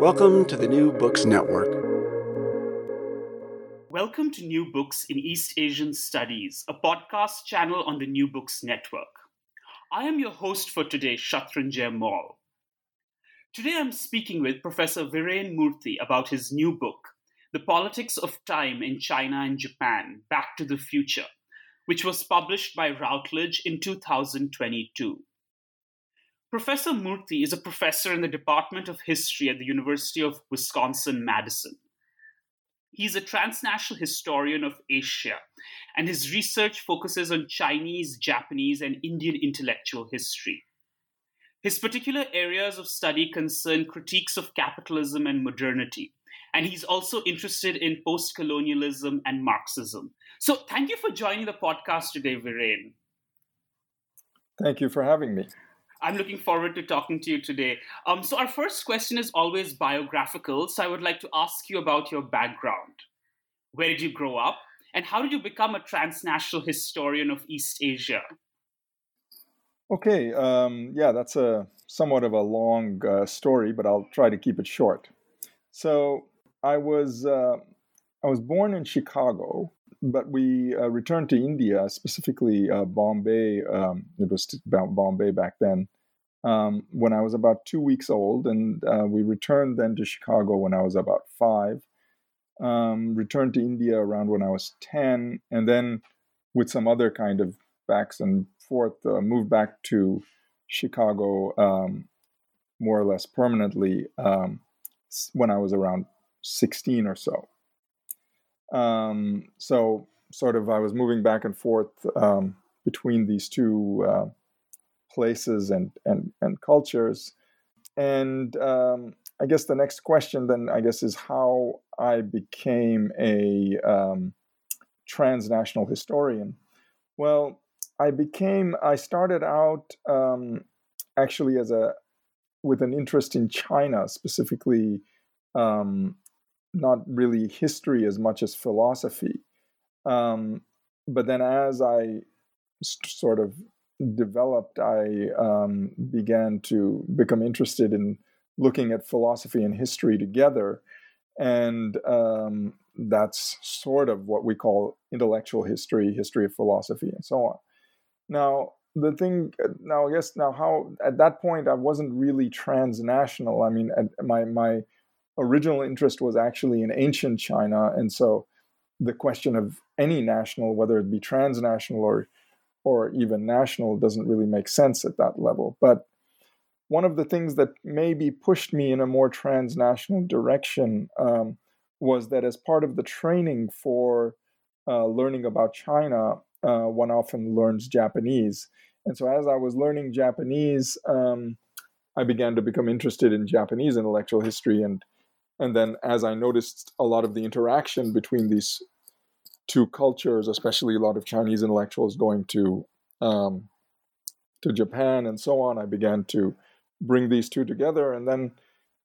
Welcome to the New Books Network. Welcome to New Books in East Asian Studies, a podcast channel on the New Books Network. I am your host for today, Shatrunjay Mall. Today I'm speaking with Professor Viren Murthy about his new book, The Politics of Time in China and Japan Back to the Future, which was published by Routledge in 2022. Professor Murthy is a professor in the Department of History at the University of Wisconsin Madison. He's a transnational historian of Asia, and his research focuses on Chinese, Japanese, and Indian intellectual history. His particular areas of study concern critiques of capitalism and modernity, and he's also interested in post colonialism and Marxism. So, thank you for joining the podcast today, Viren. Thank you for having me. I'm looking forward to talking to you today. Um, so, our first question is always biographical. So, I would like to ask you about your background. Where did you grow up? And how did you become a transnational historian of East Asia? Okay, um, yeah, that's a somewhat of a long uh, story, but I'll try to keep it short. So, I was uh, I was born in Chicago, but we uh, returned to India, specifically uh, Bombay. Um, it was about Bombay back then. Um, when I was about two weeks old, and uh, we returned then to Chicago when I was about five. Um, returned to India around when I was ten, and then with some other kind of backs and forth, uh, moved back to Chicago um, more or less permanently um, when I was around sixteen or so. Um, so sort of I was moving back and forth um, between these two uh, places and and and cultures. And um, I guess the next question then I guess is how I became a um, transnational historian. Well, I became I started out um, actually as a with an interest in China specifically um, not really history as much as philosophy. Um, but then as I st- sort of developed, I um, began to become interested in looking at philosophy and history together. And um, that's sort of what we call intellectual history, history of philosophy, and so on. Now, the thing now, I guess now how at that point I wasn't really transnational. I mean, my my original interest was actually in ancient China, and so the question of any national, whether it be transnational or or even national, doesn't really make sense at that level. But one of the things that maybe pushed me in a more transnational direction um, was that as part of the training for uh, learning about China, uh, one often learns Japanese. And so as I was learning Japanese, um, I began to become interested in Japanese intellectual history and and then as I noticed a lot of the interaction between these two cultures, especially a lot of Chinese intellectuals going to um, to Japan and so on, I began to bring these two together. And then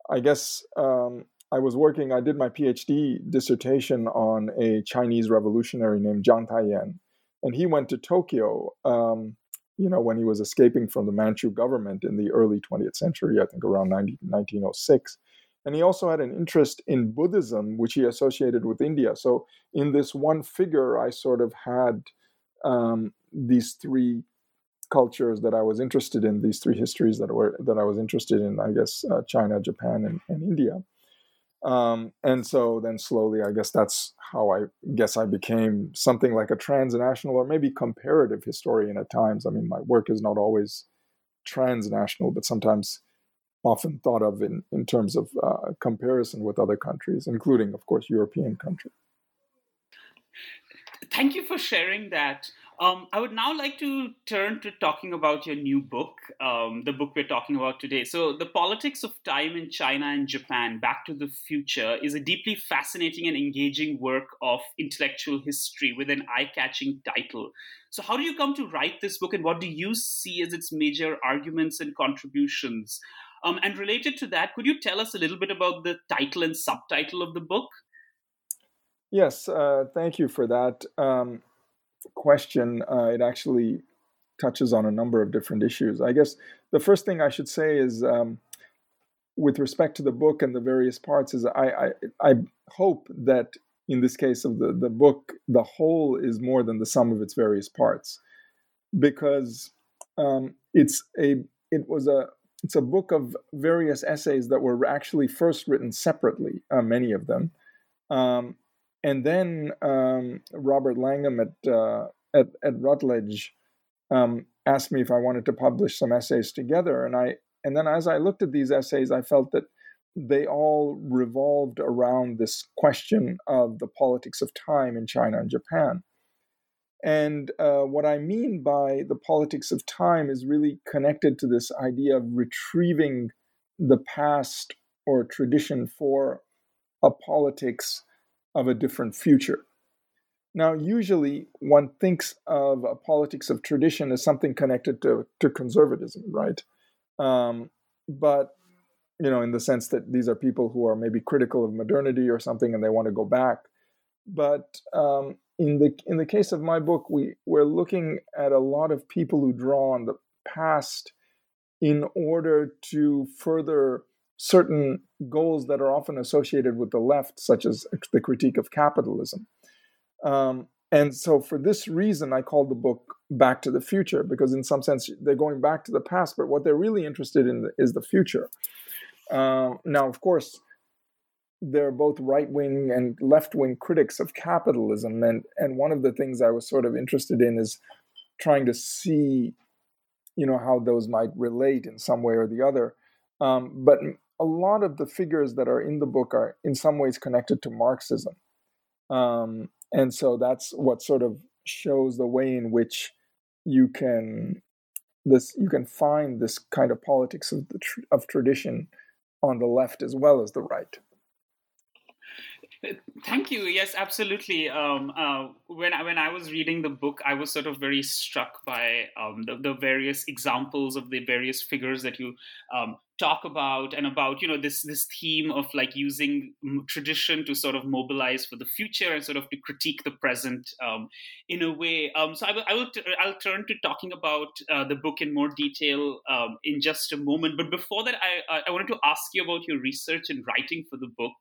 I guess um, I was working. I did my PhD dissertation on a Chinese revolutionary named Jiang Taiyan, and he went to Tokyo. Um, you know, when he was escaping from the Manchu government in the early 20th century, I think around 90, 1906 and he also had an interest in Buddhism, which he associated with India. So, in this one figure, I sort of had um, these three cultures that I was interested in, these three histories that were that I was interested in, I guess uh, China, Japan, and, and India. Um, and so then slowly, I guess that's how I guess I became something like a transnational or maybe comparative historian at times. I mean, my work is not always transnational, but sometimes often thought of in, in terms of uh, comparison with other countries, including, of course, European countries. Thank you for sharing that. Um, I would now like to turn to talking about your new book, um, the book we're talking about today. So, The Politics of Time in China and Japan Back to the Future is a deeply fascinating and engaging work of intellectual history with an eye catching title. So, how do you come to write this book, and what do you see as its major arguments and contributions? Um, and related to that, could you tell us a little bit about the title and subtitle of the book? Yes, uh, thank you for that. Um, question, uh, it actually touches on a number of different issues. I guess the first thing I should say is, um, with respect to the book and the various parts, is I, I, I hope that in this case of the the book, the whole is more than the sum of its various parts, because um, it's a it was a it's a book of various essays that were actually first written separately, uh, many of them. Um, and then um, Robert Langham at, uh, at, at Routledge um, asked me if I wanted to publish some essays together, and I and then as I looked at these essays, I felt that they all revolved around this question of the politics of time in China and Japan. And uh, what I mean by the politics of time is really connected to this idea of retrieving the past or tradition for a politics of a different future. Now, usually one thinks of a politics of tradition as something connected to, to conservatism, right? Um, but, you know, in the sense that these are people who are maybe critical of modernity or something and they want to go back. But um, in the in the case of my book, we we're looking at a lot of people who draw on the past in order to further certain goals that are often associated with the left, such as the critique of capitalism. Um, and so, for this reason, I called the book Back to the Future, because in some sense, they're going back to the past, but what they're really interested in is the future. Um, now, of course, they're both right wing and left wing critics of capitalism. And, and one of the things I was sort of interested in is trying to see, you know, how those might relate in some way or the other. Um, but a lot of the figures that are in the book are in some ways connected to Marxism. Um, and so that's what sort of shows the way in which you can this you can find this kind of politics of the tr- of tradition on the left as well as the right. Thank you. Yes, absolutely. Um, uh, when I, when I was reading the book, I was sort of very struck by um, the, the, various examples of the various figures that you um, talk about, and about you know this this theme of like using tradition to sort of mobilize for the future and sort of to critique the present um, in a way. Um, so I will I will t- I'll turn to talking about uh, the book in more detail um, in just a moment. But before that, I I wanted to ask you about your research and writing for the book.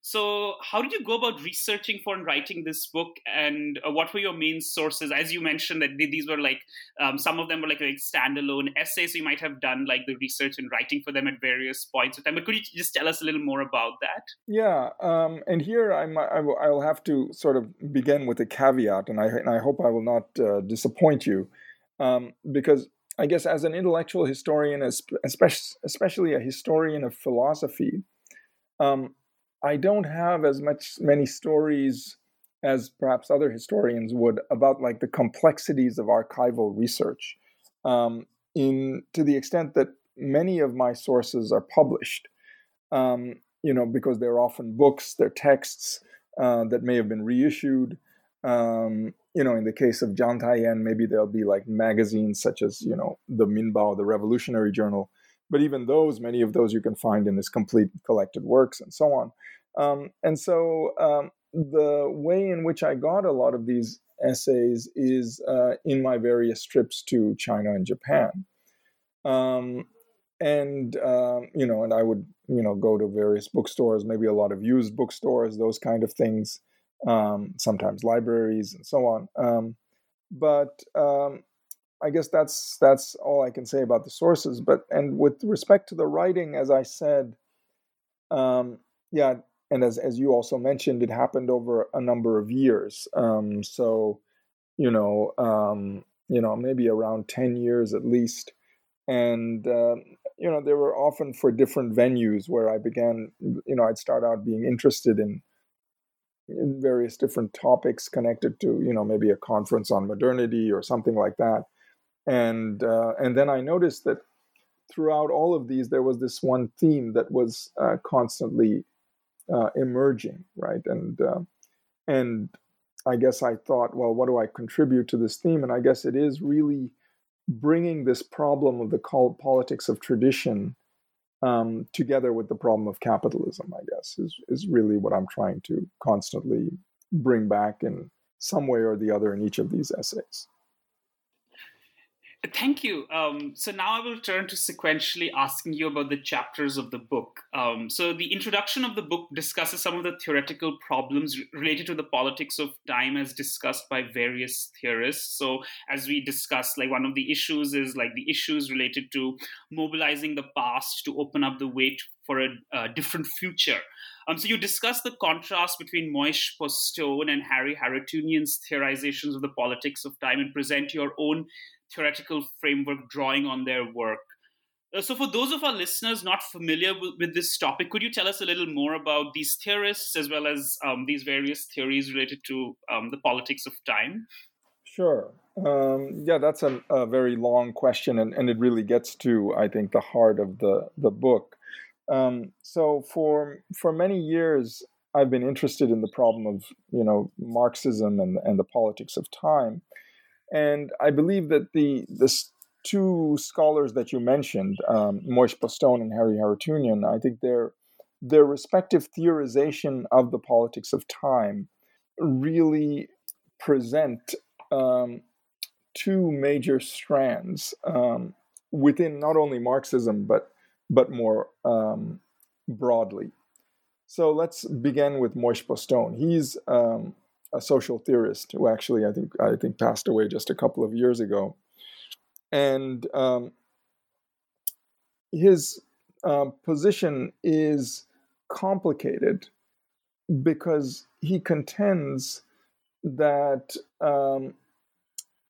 So, how did you go about researching for and writing this book, and uh, what were your main sources? As you mentioned, that these were like um, some of them were like, like standalone essays. So you might have done like the research and writing for them at various points of time. But could you just tell us a little more about that? Yeah, um, and here I'm, I will, I will have to sort of begin with a caveat, and I and I hope I will not uh, disappoint you, um, because I guess as an intellectual historian, especially especially a historian of philosophy. Um, I don't have as much many stories as perhaps other historians would about like the complexities of archival research. Um, in to the extent that many of my sources are published, um, you know, because they're often books, they're texts uh, that may have been reissued. Um, you know, in the case of Jiang Taiyan, maybe there'll be like magazines such as you know the Minbao, the Revolutionary Journal, but even those, many of those you can find in his complete collected works and so on. Um, and so um, the way in which I got a lot of these essays is uh, in my various trips to China and Japan. Um, and um, you know, and I would you know go to various bookstores, maybe a lot of used bookstores, those kind of things. Um, sometimes libraries and so on. Um, but I guess that's that's all I can say about the sources. But and with respect to the writing, as I said, um, yeah, and as as you also mentioned, it happened over a number of years. Um, so, you know, um, you know, maybe around ten years at least, and uh, you know, they were often for different venues where I began. You know, I'd start out being interested in in various different topics connected to you know maybe a conference on modernity or something like that and uh, and then I noticed that throughout all of these there was this one theme that was uh, constantly uh, emerging, right? And uh, and I guess I thought, well, what do I contribute to this theme? And I guess it is really bringing this problem of the politics of tradition um, together with the problem of capitalism. I guess is is really what I'm trying to constantly bring back in some way or the other in each of these essays. Thank you. Um, so now I will turn to sequentially asking you about the chapters of the book. Um, so the introduction of the book discusses some of the theoretical problems related to the politics of time as discussed by various theorists. So as we discussed, like one of the issues is like the issues related to mobilizing the past to open up the way to, for a, different future. Um, so you discuss the contrast between Moishe Postone and Harry Harootunian's theorizations of the politics of time and present your own theoretical framework drawing on their work. Uh, so, for those of our listeners not familiar with, with, this topic, could you tell us a little more about these theorists as well as um, these various theories related to um, the politics of time? Sure. Um, yeah, that's a, a, very long question, and, and, it really gets to, I think, the heart of the the book. Um, so, for for many years, I've been interested in the problem of you know Marxism and and the politics of time. And I believe that the this two scholars that you mentioned, um, Moishe Postone and Harry Harootunian, I think their their respective theorization of the politics of time really present um, two major strands um, within not only Marxism but but more um, broadly. So let's begin with Moishe Postone. He's um, a social theorist who actually I think I think passed away just a couple of years ago, and um, his um, position is complicated because he contends that um,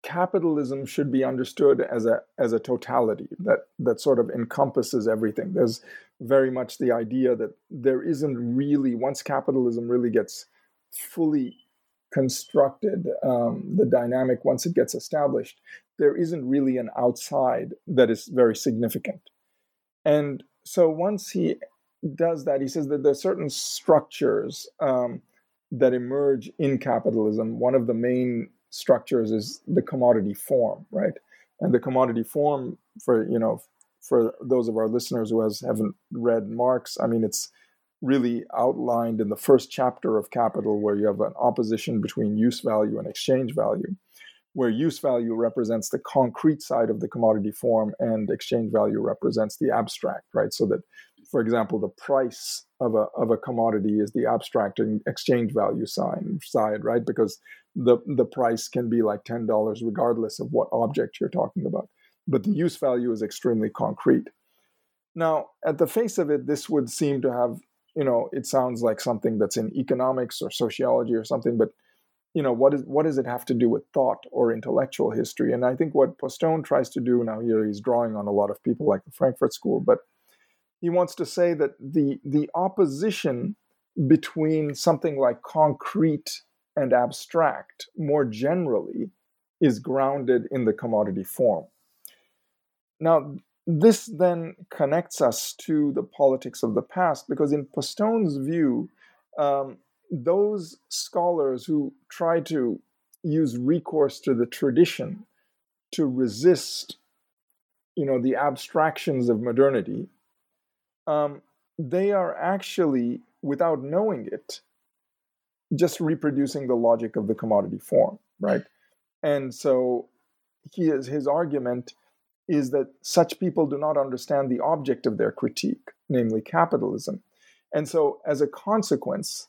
capitalism should be understood as a as a totality that that sort of encompasses everything. There's very much the idea that there isn't really once capitalism really gets fully constructed, um, the dynamic once it gets established, there isn't really an outside that is very significant. And so once he does that, he says that there are certain structures um, that emerge in capitalism. One of the main structures is the commodity form, right? And the commodity form, for you know, for those of our listeners who has haven't read Marx, I mean, it's really outlined in the first chapter of Capital, where you have an opposition between use value and exchange value, where use value represents the concrete side of the commodity form and exchange value represents the abstract, right? So that, for example, the price of a, of a commodity is the abstract and exchange value sign, side, right? Because the, the price can be like $10 regardless of what object you're talking about. But the use value is extremely concrete. Now, at the face of it, this would seem to have you know it sounds like something that's in economics or sociology or something but you know what is what does it have to do with thought or intellectual history? And i think what postone tries to do now here he's drawing on a lot of people like the frankfurt school but he wants to say that the the opposition between something like concrete and abstract more generally is grounded in the commodity form. Now this then connects us to the politics of the past because, in Postone's view, um, those scholars who try to use recourse to the tradition to resist, you know, the abstractions of modernity, um, they are actually, without knowing it, just reproducing the logic of the commodity form, right? And so, he is, his argument is that such people do not understand the object of their critique, namely capitalism. And so, as a consequence,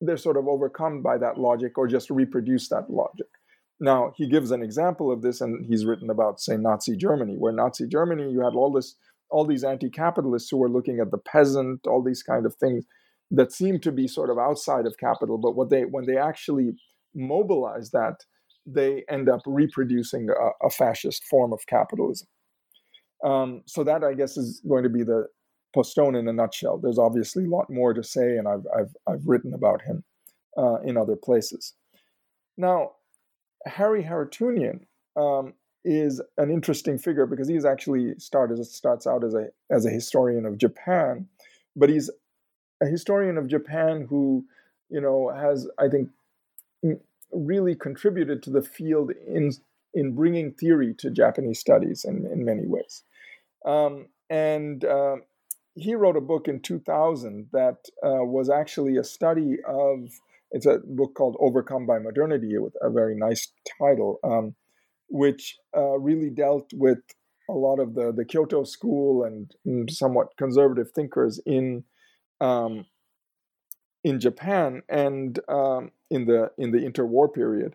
they're sort of overcome by that logic or just reproduce that logic. Now, he gives an example of this, and he's written about, say, Nazi Germany, where Nazi Germany, you had all this, all these anti-capitalists who were looking at the peasant, all these kind of things that seem to be sort of outside of capital, but what they when they actually mobilize that, they end up reproducing a, a fascist form of capitalism. Um, so that, I guess, is going to be the Postone in a nutshell. There's obviously a lot more to say, and I've I've, I've written about him uh, in other places. Now, Harry Harootunian um, is an interesting figure because he's actually started starts out as a as a historian of Japan, but he's a historian of Japan who, you know, has I think really contributed to the field in in bringing theory to Japanese studies in, in many ways. Um, and uh, he wrote a book in 2000 that uh, was actually a study of it's a book called Overcome by Modernity with a very nice title, um, which uh, really dealt with a lot of the, the Kyoto school and, and somewhat conservative thinkers in um, in Japan and um, in the in the interwar period.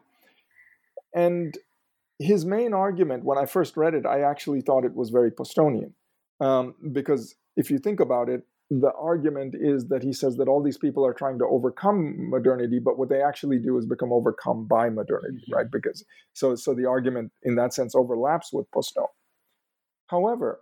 And his main argument, when I first read it, I actually thought it was very Postonian, um, because if you think about it, the argument is that he says that all these people are trying to overcome modernity, but what they actually do is become overcome by modernity, mm-hmm. right? Because so so the argument in that sense overlaps with Postone. However,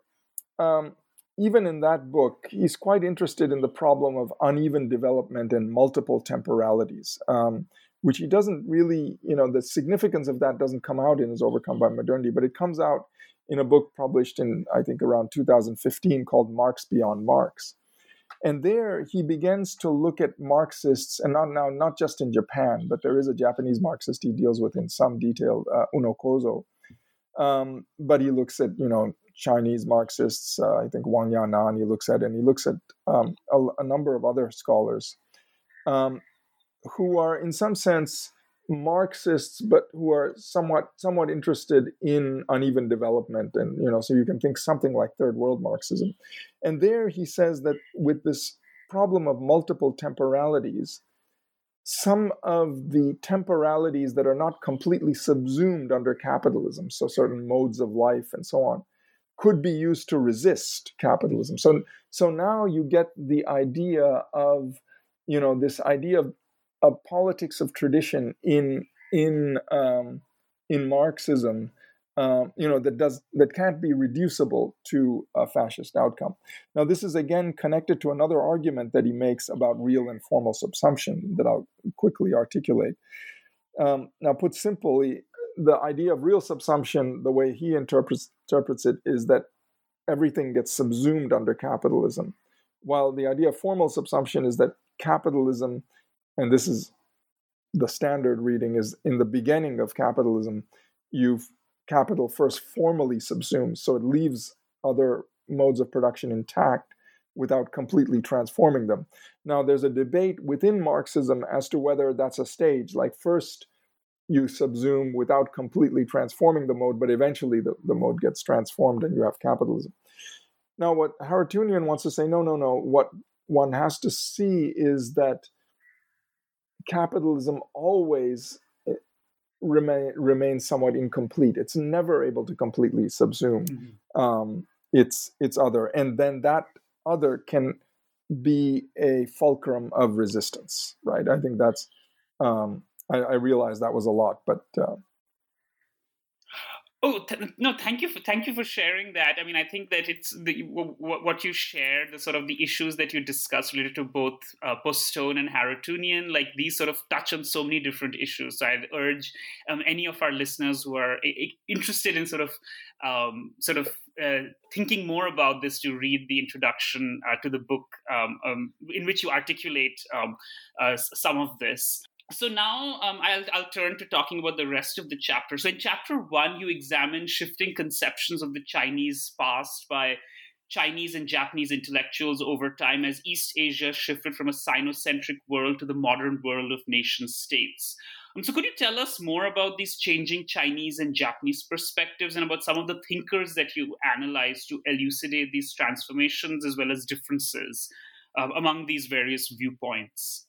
um, even in that book, he's quite interested in the problem of uneven development and multiple temporalities, um, which he doesn't really, you know, the significance of that doesn't come out in his Overcome by Modernity, but it comes out in a book published in, I think, around 2015 called Marx Beyond Marx. And there he begins to look at Marxists, and not now not just in Japan, but there is a Japanese Marxist he deals with in some detail, uh, Uno Kozo. Um, but he looks at you know Chinese Marxists, uh, I think Wang Yanan, he looks at, and he looks at um, a, a, number of other scholars um, who are, in some sense, Marxists, but who are somewhat somewhat interested in uneven development, and you know, so you can think something like third world Marxism. And there, he says that with this problem of multiple temporalities, some of the temporalities that are not completely subsumed under capitalism, so certain modes of life and so on, could be used to resist capitalism. So, so now you get the idea of, you know, this idea of, of politics of tradition in in um, in Marxism, um, you know, that does that can't be reducible to a fascist outcome. Now, this is again connected to another argument that he makes about real and formal subsumption that I'll quickly articulate. Um, now, put simply, the idea of real subsumption, the way he interprets, interprets it, is that everything gets subsumed under capitalism. While the idea of formal subsumption is that capitalism, and this is the standard reading, is in the beginning of capitalism, you've capital first formally subsumes, so it leaves other modes of production intact without completely transforming them. Now, there's a debate within Marxism as to whether that's a stage. Like, first, you subsume without completely transforming the mode, but eventually the, the mode gets transformed and you have capitalism. Now, what Harootunian wants to say, no, no, no, what one has to see is that capitalism always eh, remain, remains somewhat incomplete. It's never able to completely subsume mm-hmm. um, its its other, and then that other can be a fulcrum of resistance, right? I think that's um, I, I realized that was a lot, but. Uh, Oh th- no! Thank you for thank you for sharing that. I mean, I think that it's the w- w- what you share, the sort of the issues that you discuss related to both uh, Postone and Harootunian, like these sort of touch on so many different issues. So I'd urge um, any of our listeners who are a- interested in sort of um, sort of uh, thinking more about this to read the introduction uh, to the book, um, um in which you articulate um, uh, some of this. So now um, I'll, I'll turn to talking about the rest of the chapter. So in chapter one, you examine shifting conceptions of the Chinese past by Chinese and Japanese intellectuals over time as East Asia shifted from a Sinocentric world to the modern world of nation states. Um, so, could you tell us more about these changing Chinese and Japanese perspectives and about some of the thinkers that you analyze to elucidate these transformations as well as differences uh, among these various viewpoints?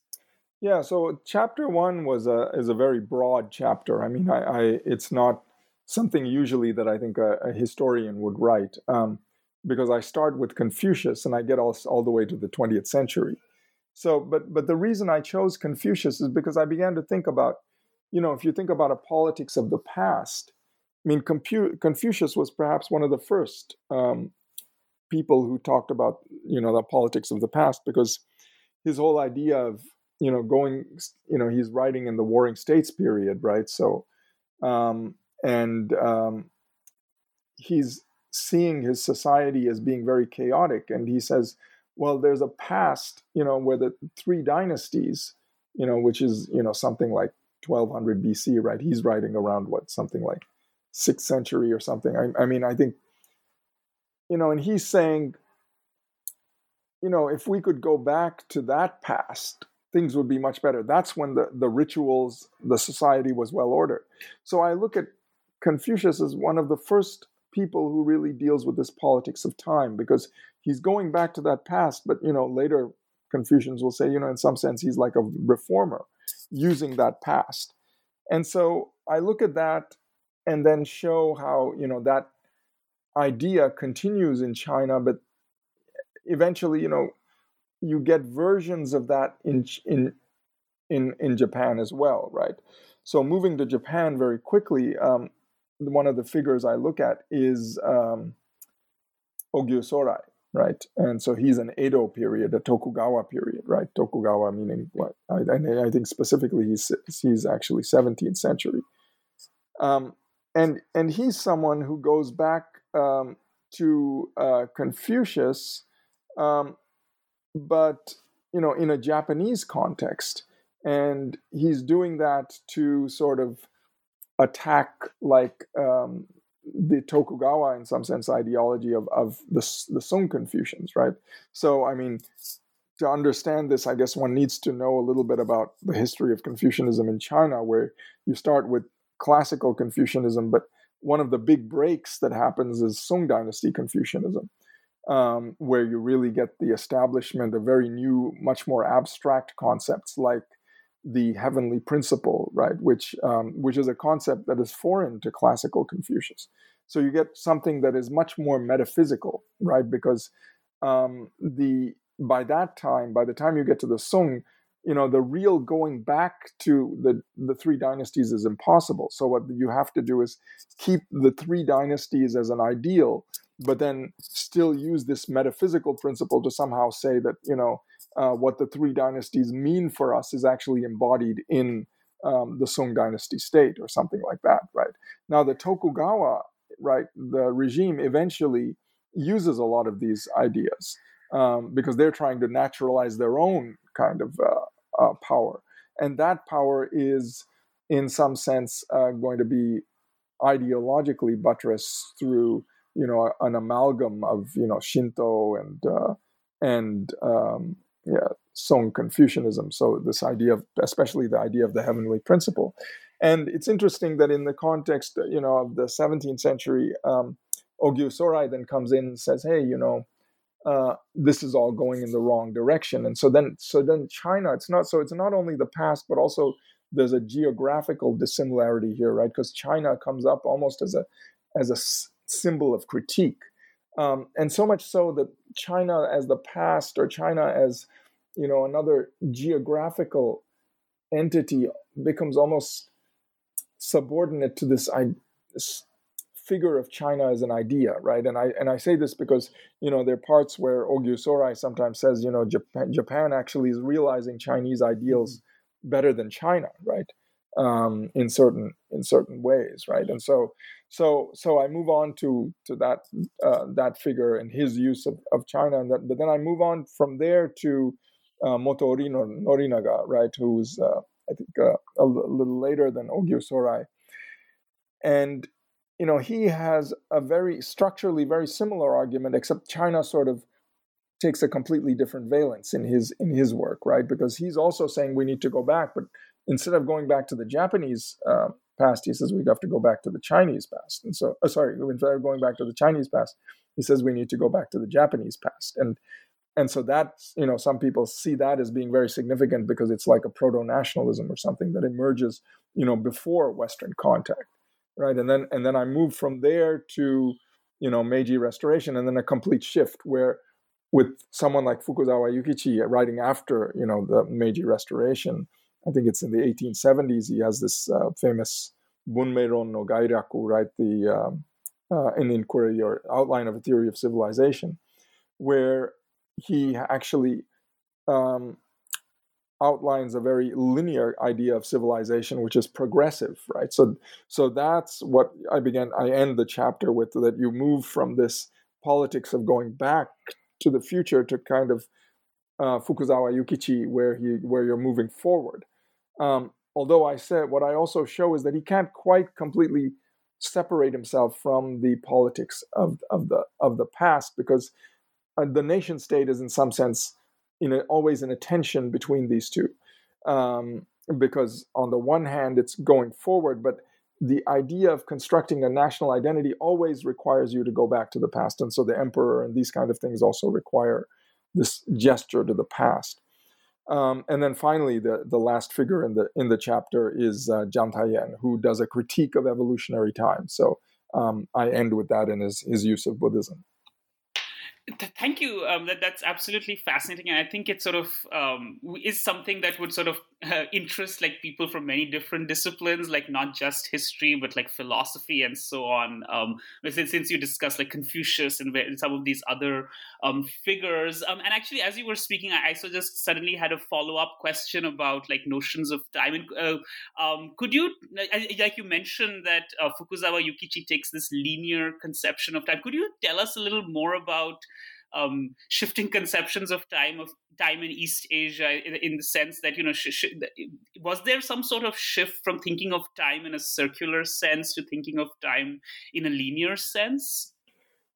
Yeah, so chapter one was a is a very broad chapter. I mean, I, I it's not something usually that I think a, a historian would write um, because I start with Confucius and I get all all the way to the 20th century. So, but but the reason I chose Confucius is because I began to think about, you know, if you think about a politics of the past, I mean, Compu- Confucius was perhaps one of the first um, people who talked about, you know, the politics of the past because his whole idea of you know going you know he's writing in the warring states period right? So um and um he's seeing his society as being very chaotic and he says well there's a past you know where the three dynasties you know which is you know something like 1200 bc right? He's writing around what something like sixth century or something. I, I mean i think you know and he's saying you know if we could go back to that past things would be much better. That's when the, the rituals, the society was well ordered. So I look at Confucius as one of the first people who really deals with this politics of time because he's going back to that past, but you know, later Confucians will say, you know, in some sense he's like a reformer using that past. And so I look at that and then show how, you know, that idea continues in China, but eventually, you know, you get versions of that in in in in Japan as well, right? So moving to Japan very quickly, um, one of the figures I look at is um, Sorai, right? And so he's an Edo period, a Tokugawa period, right? Tokugawa meaning what? I, I think specifically he's he's actually 17th century, um, and and he's someone who goes back um, to uh, Confucius um, but you know in a japanese context and he's doing that to sort of attack like um, the tokugawa in some sense ideology of, of the, the sung confucians right? So i mean to understand this i guess one needs to know a little bit about the history of confucianism in china where you start with classical confucianism but one of the big breaks that happens is sung dynasty confucianism um, where you really get the establishment of very new, much more abstract concepts like the heavenly principle, right? Which um, which is a concept that is foreign to classical Confucius. So you get something that is much more metaphysical, right? Because um, the by that time, by the time you get to the Sung, you know the real going back to the the three dynasties is impossible. So what you have to do is keep the three dynasties as an ideal but then still use this metaphysical principle to somehow say that you know uh, what the three dynasties mean for us is actually embodied in um, the Sung dynasty state or something like that, right? Now the Tokugawa, right, the regime eventually uses a lot of these ideas um, because they're trying to naturalize their own kind of uh, uh, power, and that power is, in some sense, uh, going to be ideologically buttressed through you know an amalgam of you know Shinto and uh, and um, yeah Song Confucianism. So this idea of especially the idea of the heavenly principle, and it's interesting that in the context you know of the 17th century, um, Ogyu Sorai then comes in and says, hey, you know. Uh, this is all going in the wrong direction, and so then, so then China. It's not so. It's not only the past, but also there's a geographical dissimilarity here, right? Because China comes up almost as a as a symbol of critique. Um, and so much so that China as the past or China as you know another geographical entity becomes almost subordinate to this, I, this figure of China as an idea, right? And I and I say this because you know there are parts where Ogyu Sorai sometimes says you know Japan, Japan actually is realizing Chinese ideals mm-hmm. better than China, right? Um, in certain in certain ways, right? And so so so I move on to to that uh, that figure and his use of, of China, and that, but then I move on from there to uh, Motoori Norinaga, right, who's uh, I think uh, a, little later than Ogyu Sorai, and you know he has a very structurally very similar argument, except China sort of takes a completely different valence in his in his work, right? Because he's also saying we need to go back, but instead of going back to the Japanese uh, past, he says we have to go back to the Chinese past. And so, oh, sorry, instead of going back to the Chinese past, he says we need to go back to the Japanese past. And and so that's you know some people see that as being very significant because it's like a proto-nationalism or something that emerges you know before western contact right and then and then i move from there to you know meiji restoration and then a complete shift where with someone like fukuzawa yukichi writing after you know the meiji restoration i think it's in the 1870s he has this uh, famous bunmeiron no gairyaku right the um, uh, an inquiry or outline of a theory of civilization where he actually um, outlines a very linear idea of civilization, which is progressive, right? So, so that's what I began. I end the chapter with that you move from this politics of going back to the future to kind of uh, Fukuzawa Yukichi, where he where you're moving forward. Um, although I said what I also show is that he can't quite completely separate himself from the politics of, of the of the past because uh, the nation state is in some sense in always in a tension between these two. Um, because on the one hand it's going forward but the idea of constructing a national identity always requires you to go back to the past. And so the emperor and these kind of things also require this gesture to the past um, and then finally the, the last figure in the in the chapter is uh, Jiang Taiyan, who does a critique of evolutionary time so um, I end with that in his, his use of Buddhism. Thank you. Um, that that's absolutely fascinating, and I think it sort of um, is something that would sort of uh, interest like people from many different disciplines, like not just history, but like philosophy and so on. Um, since, since you discussed like Confucius and some of these other um, figures, um, and actually, as you were speaking, I, I so just suddenly had a follow up question about like notions of time. And uh, um, could you, like you mentioned, that uh, Fukuzawa Yukichi takes this linear conception of time? Could you tell us a little more about um, shifting conceptions of time of time in East Asia in, in the sense that you know sh- sh- was there some sort of shift from thinking of time in a circular sense to thinking of time in a linear sense?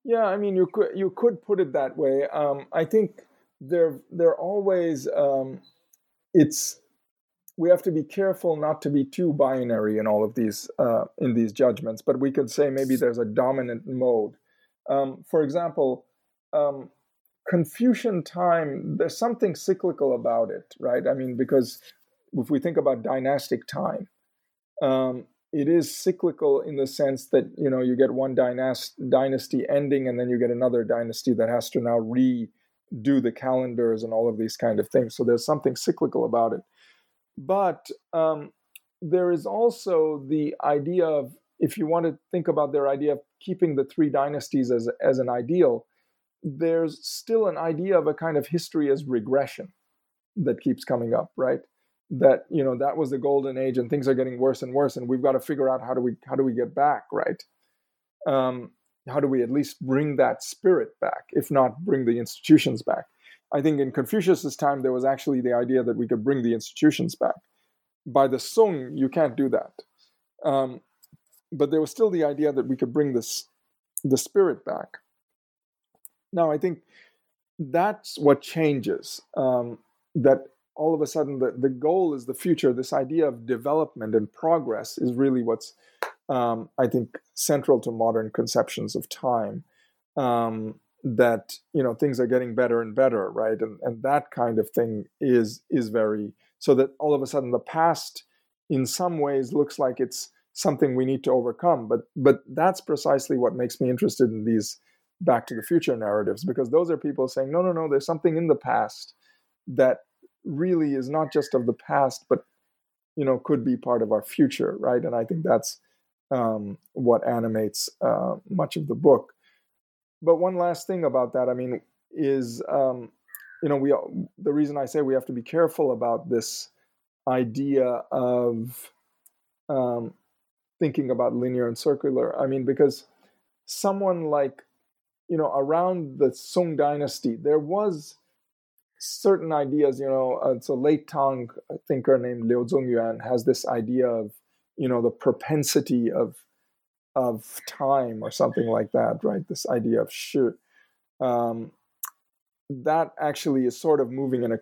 Yeah, I mean you could you could put it that way. Um, I think they're they're always um, it's we have to be careful not to be too binary in all of these uh, in these judgments. But we could say maybe there's a dominant mode. Um, for example, um, Confucian time, there's something cyclical about it, right? I mean, because if we think about dynastic time, um, it is cyclical in the sense that you know you get one dynast- dynasty ending, and then you get another dynasty that has to now redo the calendars and all of these kind of things. So there's something cyclical about it. But um, there is also the idea of, if you want to think about their idea of keeping the three dynasties as as an ideal, there's still an idea of a kind of history as regression that keeps coming up, right? That you know that was the golden age, and things are getting worse and worse, and we've got to figure out how do we how do we get back, right? Um, how do we at least bring that spirit back, if not bring the institutions back? I think in Confucius's time there was actually the idea that we could bring the institutions back. By the Song, you can't do that, um, but there was still the idea that we could bring this the spirit back. Now, I think that's what changes. Um, that all of a sudden the, the goal is the future. This idea of development and progress is really what's, um, I think, central to modern conceptions of time. Um, that you know things are getting better and better, right? And and that kind of thing is is very so that all of a sudden the past, in some ways, looks like it's something we need to overcome. But but that's precisely what makes me interested in these back to the future narratives because those are people saying no no no there's something in the past that really is not just of the past but you know could be part of our future right? And i think that's um, what animates uh, much of the book. But one last thing about that i mean is um, you know we the reason i say we have to be careful about this idea of um, thinking about linear and circular i mean because someone like you know, around the Song dynasty, there was certain ideas, you know, uh, so late Tang thinker named Liu Zongyuan has this idea of, you know, the propensity of of time or something like that, right? This idea of shi. Um, that actually is sort of moving in a.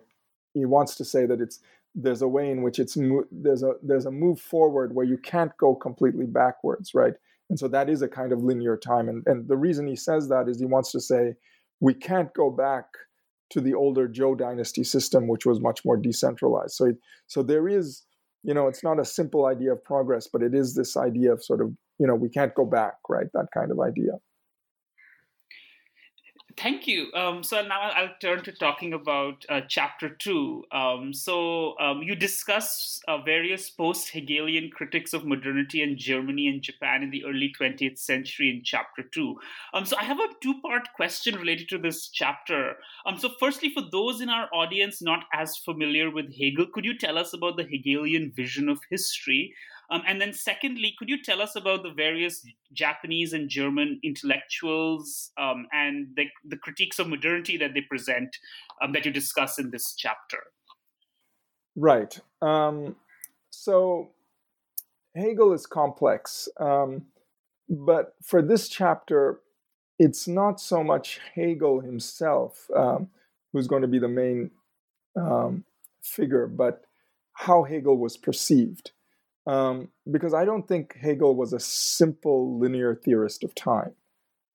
He wants to say that it's there's a way in which it's there's a there's a move forward where you can't go completely backwards, right? And so that is a kind of linear time. And, and the reason he says that is he wants to say we can't go back to the older Zhou dynasty system, which was much more decentralized. So, it, so there is, you know, it's not a simple idea of progress, but it is this idea of sort of, you know, we can't go back, right? That kind of idea. Thank you. Um, so now I'll turn to talking about uh, chapter two. Um, so um, you discuss uh, various post Hegelian critics of modernity in Germany and Japan in the early 20th century in chapter two. Um, so I have a two part question related to this chapter. Um, so, firstly, for those in our audience not as familiar with Hegel, could you tell us about the Hegelian vision of history? Um, and then, secondly, could you tell us about the various Japanese and German intellectuals um, and the, the, critiques of modernity that they present um, that you discuss in this chapter? Right. Um, so, Hegel is complex, um, but for this chapter, it's not so much Hegel himself um, who's going to be the main figure, but how Hegel was perceived um, because I don't think Hegel was a simple linear theorist of time.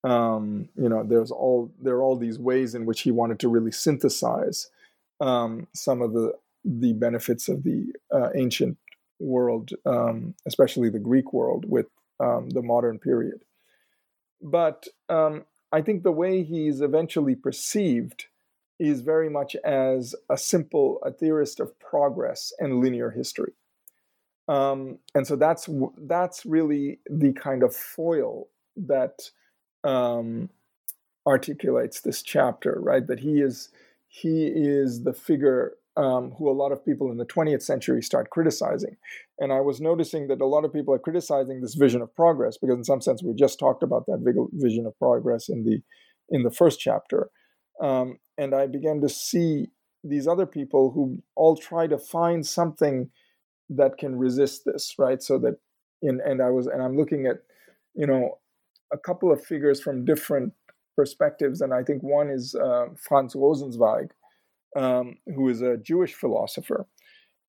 Um, you know, there's all there are all these ways in which he wanted to really synthesize um, some of the the benefits of the uh, ancient world, um, especially the Greek world, with um, the modern period. But um, I think the way he's eventually perceived is very much as a simple a theorist of progress and linear history. Um, and so that's that's really the kind of foil that um, articulates this chapter, right? That he is he is the figure um, who a lot of people in the 20th century start criticizing. And I was noticing that a lot of people are criticizing this vision of progress because, in some sense, we just talked about that vision of progress in the in the first chapter. Um, and I began to see these other people who all try to find something that can resist this, right? So that in and I was and I'm looking at, you know, a couple of figures from different perspectives, and I think one is uh, Franz Rosenzweig, um, who is a Jewish philosopher.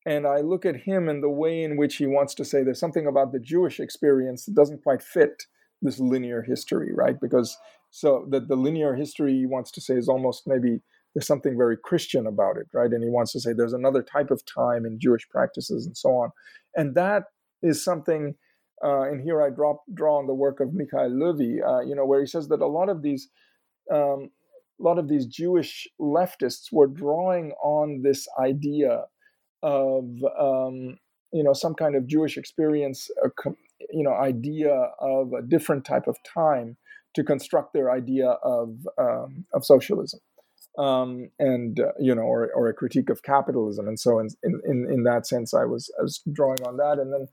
And I look at him and the way in which he wants to say there's something about the Jewish experience that doesn't quite fit this linear history, right? Because so that the linear history he wants to say is almost maybe there's something very Christian about it, right? And he wants to say there's another type of time in Jewish practices and so on. And that is something, uh, and here I drop, draw on the work of Mikhail Levy, uh, you know, where he says that a lot of these, um, a lot of these Jewish leftists were drawing on this idea of, um, you know, some kind of Jewish experience, a you know, idea of a different type of time to construct their idea of um, of socialism um, and uh, you know, or, or a critique of capitalism. And so, in, in in that sense, I was I was drawing on that, and then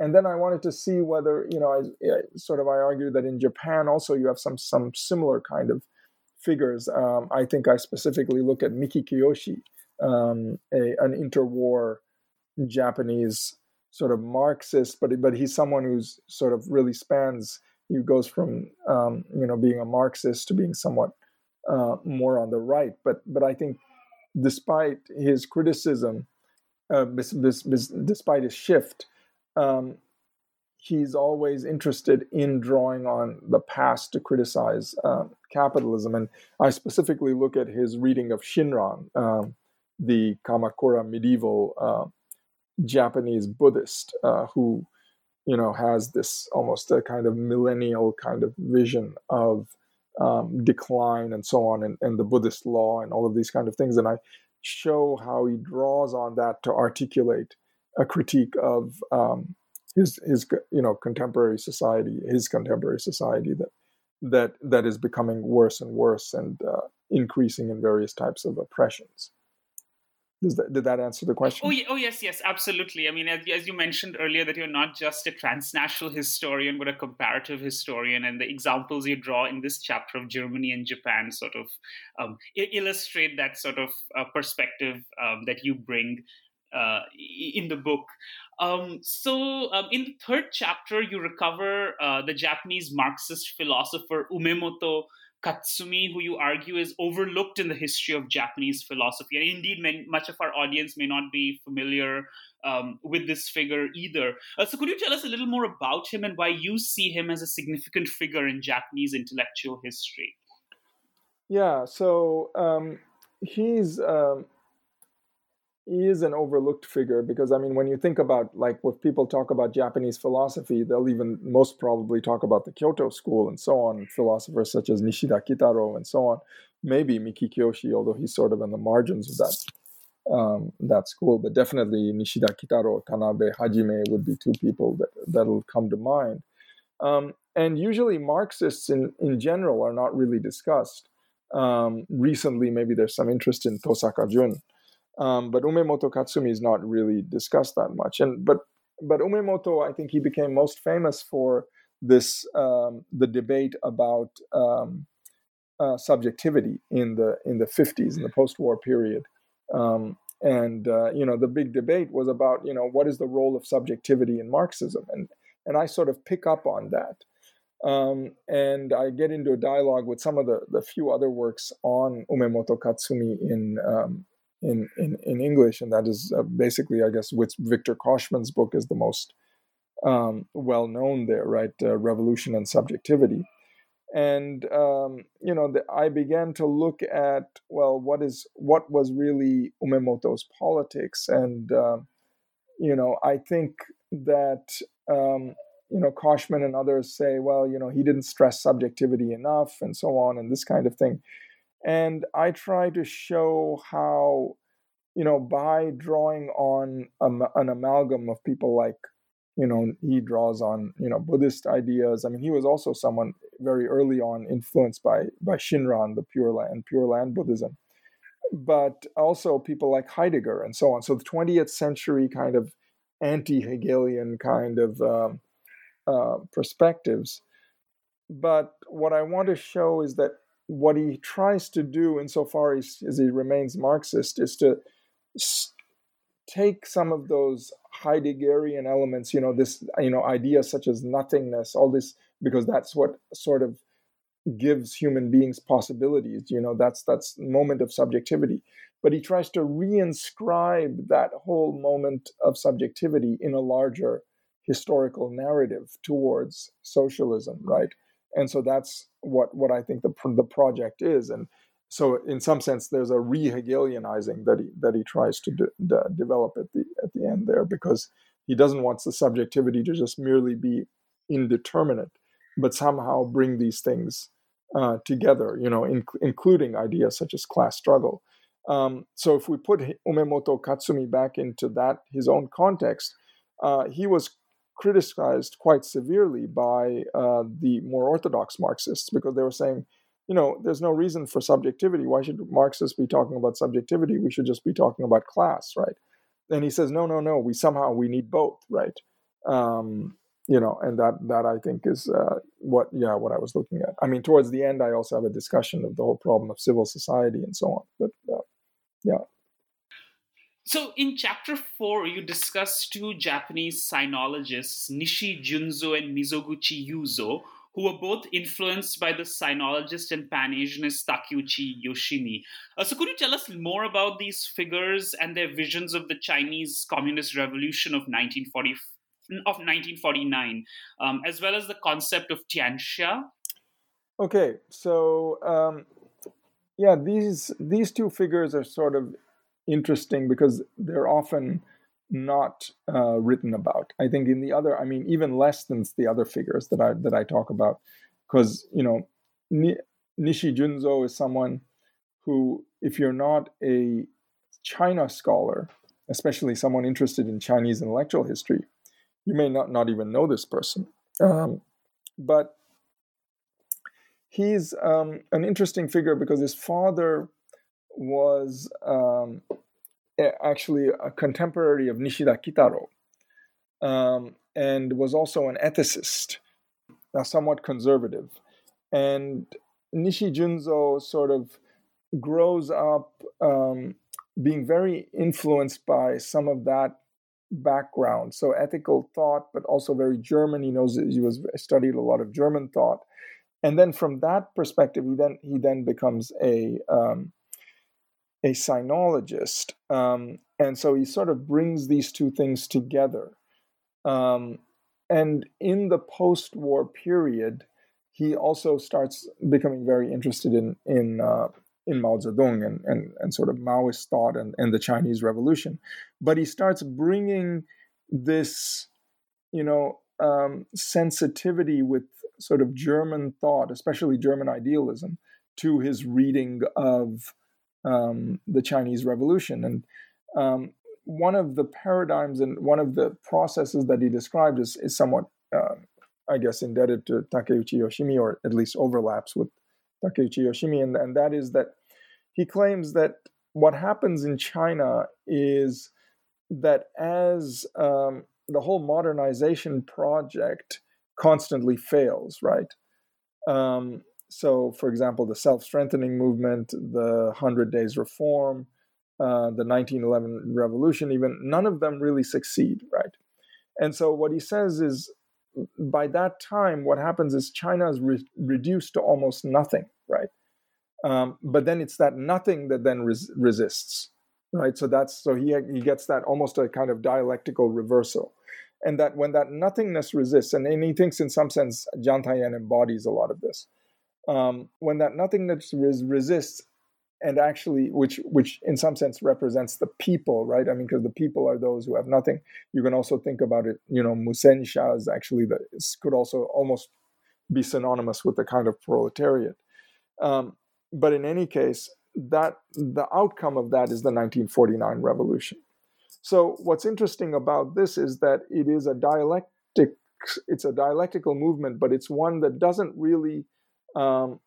and then I wanted to see whether you know, I, I sort of I argue that in Japan also you have some some similar kind of figures. Um, I think I specifically look at Miki Kiyoshi, um, a, an interwar Japanese sort of Marxist, but but he's someone who's sort of really spans. He goes from um, you know being a Marxist to being somewhat uh, more on the right. But but I think despite his criticism, uh, despite his shift, um, he's always interested in drawing on the past to criticize uh, capitalism. And I specifically look at his reading of Shinran, um, the Kamakura medieval uh, Japanese Buddhist, uh, who you know has this almost a kind of millennial kind of vision of um, decline and so on, and, and the Buddhist law and all of these kind of things. And I show how he draws on that to articulate a critique of um, his his you know contemporary society, his contemporary society that that that is becoming worse and worse and uh, increasing in various types of oppressions. That, did that answer the question? Oh, yeah, oh yes, yes, absolutely. I mean, as, as, you mentioned earlier, that you're not just a transnational historian, but a comparative historian, and the examples you draw in this chapter of Germany and Japan sort of um, illustrate that sort of uh, perspective um, that you bring uh, in the book. Um, so, um, in the third chapter, you recover uh, the Japanese Marxist philosopher Umemoto Katsumi, who you argue is overlooked in the history of Japanese philosophy. And indeed, many, much of our audience may not be familiar um, with this figure either. Uh, so, could you tell us a little more about him and why you see him as a significant figure in Japanese intellectual history? Yeah, so um, he's um, is an overlooked figure because I mean, when you think about like when people talk about Japanese philosophy, they'll even most probably talk about the Kyoto school and so on, philosophers such as Nishida Kitaro and so on. Maybe Miki Kiyoshi, although he's sort of in the margins of that um, that school, but definitely Nishida Kitaro, Tanabe Hajime would be two people that that'll come to mind. Um, and usually Marxists in, in general are not really discussed. Um, recently, maybe there's some interest in Tosaka Jun, um, but Umemoto Katsumi is not really discussed that much. And but but Umemoto, I think he became most famous for this um, the debate about um, uh, subjectivity in the in the 50s in the post-war period. Um, and uh, you know the big debate was about you know what is the role of subjectivity in Marxism, and and I sort of pick up on that. Um, and I get into a dialogue with some of the, the few other works on Umemoto Katsumi in, um, in, in, in, English, and that is uh, basically, I guess, with Victor Koschmann's book is the most um, well known there, right? Uh, Revolution and Subjectivity. And um, you know, the, I began to look at well, what is what was really Umemoto's politics, and uh, you know, I think that um, you know, Koshman and others say, well, you know, he didn't stress subjectivity enough and so on and this kind of thing. And I try to show how, you know, by drawing on a, an amalgam of people like, you know, he draws on, you know, Buddhist ideas. I mean, he was also someone very early on influenced by by Shinran, the Pure Land, Pure Land Buddhism, but also people like Heidegger and so on. So the 20th century kind of anti-Hegelian kind of um, uh, perspectives. But what I want to show is that what he tries to do, insofar as, he remains Marxist, is to take some of those Heideggerian elements, you know, this, you know, ideas such as nothingness, all this, because that's what sort of gives human beings possibilities. You know, that's that's moment of subjectivity. But he tries to reinscribe that whole moment of subjectivity in a larger historical narrative towards socialism, right? And so that's what what I think the the project is, and so in some sense there's a re-Hegelianizing that he that he tries to de- de- develop at the at the end there because he doesn't want the subjectivity to just merely be indeterminate, but somehow bring these things uh, together, you know, in, including ideas such as class struggle. Um, so if we put Umemoto Katsumi back into that his own context, uh, he was criticized quite severely by uh, the more orthodox Marxists because they were saying, you know, there's no reason for subjectivity. Why should Marxists be talking about subjectivity? We should just be talking about class, right? And he says, no, no, no. We somehow we need both, right? Um, you know, and that that I think is uh, what yeah what I was looking at. I mean, towards the end, I also have a discussion of the whole problem of civil society and so on. But uh, yeah. So, in chapter four, you discuss two Japanese sinologists, Nishi Junzo and Mizoguchi Yuzo, who were both influenced by the sinologist and Pan-Asianist Takeuchi Yoshimi. Uh, so, could you tell us more about these figures and their visions of the Chinese Communist Revolution of 1940, of 1949, um, as well as the concept of Tianxia? Okay, so um, yeah, these these two figures are sort of interesting because they're often not uh, written about. I think in the other, I mean, even less than the other figures that I that I talk about, because you know, Ni- Nishi Junzo is someone who, if you're not a China scholar, especially someone interested in Chinese intellectual history, you may not not even know this person. Um, but he's um, an interesting figure because his father was um, actually a contemporary of Nishida Kitaro um, and was also an ethicist, somewhat conservative. And Nishi Junzo sort of grows up um, being very influenced by some of that background. So ethical thought, but also very German. He knows he was studied a lot of German thought, and then from that perspective, he then he then becomes a um, a sinologist. Um, and so he sort of brings these two things together. Um, and in the post war period, he also starts becoming very interested in, in, uh, in Mao Zedong and, and, and sort of Maoist thought and, and the Chinese Revolution. But he starts bringing this, you know, um, sensitivity with sort of German thought, especially German idealism, to his reading of um, the Chinese Revolution. And um, one of the paradigms and one of the processes that he described is, is somewhat, uh, I guess, indebted to Takeuchi Yoshimi, or at least overlaps with Takeuchi Yoshimi, and, and that is that he claims that what happens in China is that as um, the whole modernization project constantly fails, right? Um, so, for example, the self strengthening movement, the 100 Days Reform, uh, the 1911 Revolution, even, none of them really succeed, right? And so, what he says is by that time, what happens is China is re- reduced to almost nothing, right? Um, but then it's that nothing that then res- resists, right? So that's so he he gets that almost a kind of dialectical reversal, and that when that nothingness resists, and, and he thinks in some sense Zhang Taiyan embodies a lot of this. Um, when that nothingness res- resists, and actually, which which in some sense represents the people, right? I mean, because the people are those who have nothing. You can also think about it. You know, musansha is actually the could also almost be synonymous with the kind of proletariat. Um, but in any case, that the outcome of that is the 1949 revolution. So what's interesting about this is that it is a dialectic, it's a dialectical movement, but it's one that doesn't really um,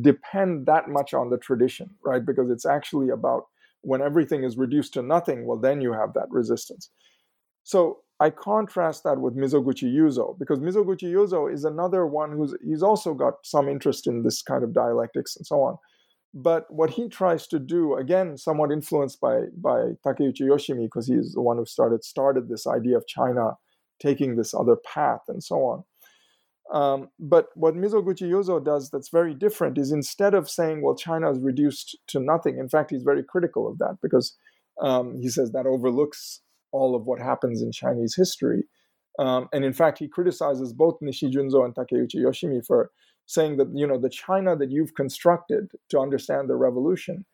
depend that much on the tradition, right? Because it's actually about when everything is reduced to nothing, well, then you have that resistance. So I contrast that with Mizoguchi Yuzo because Mizoguchi Yuzo is another one who's he's also got some interest in this kind of dialectics and so on. But what he tries to do, again, somewhat influenced by by Takeuchi Yoshimi, because he's the one who started started this idea of China taking this other path and so on. Um, but what Mizoguchi Yuzo does that's very different is instead of saying, well, China is reduced to nothing, in fact, he's very critical of that because um, he says that overlooks all of what happens in Chinese history. Um, and in fact, he criticizes both Nishi Junzo and Takeuchi Yoshimi for saying that you know the China that you've constructed to understand the revolution